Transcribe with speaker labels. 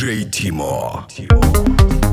Speaker 1: диджей Тимо. Тимо.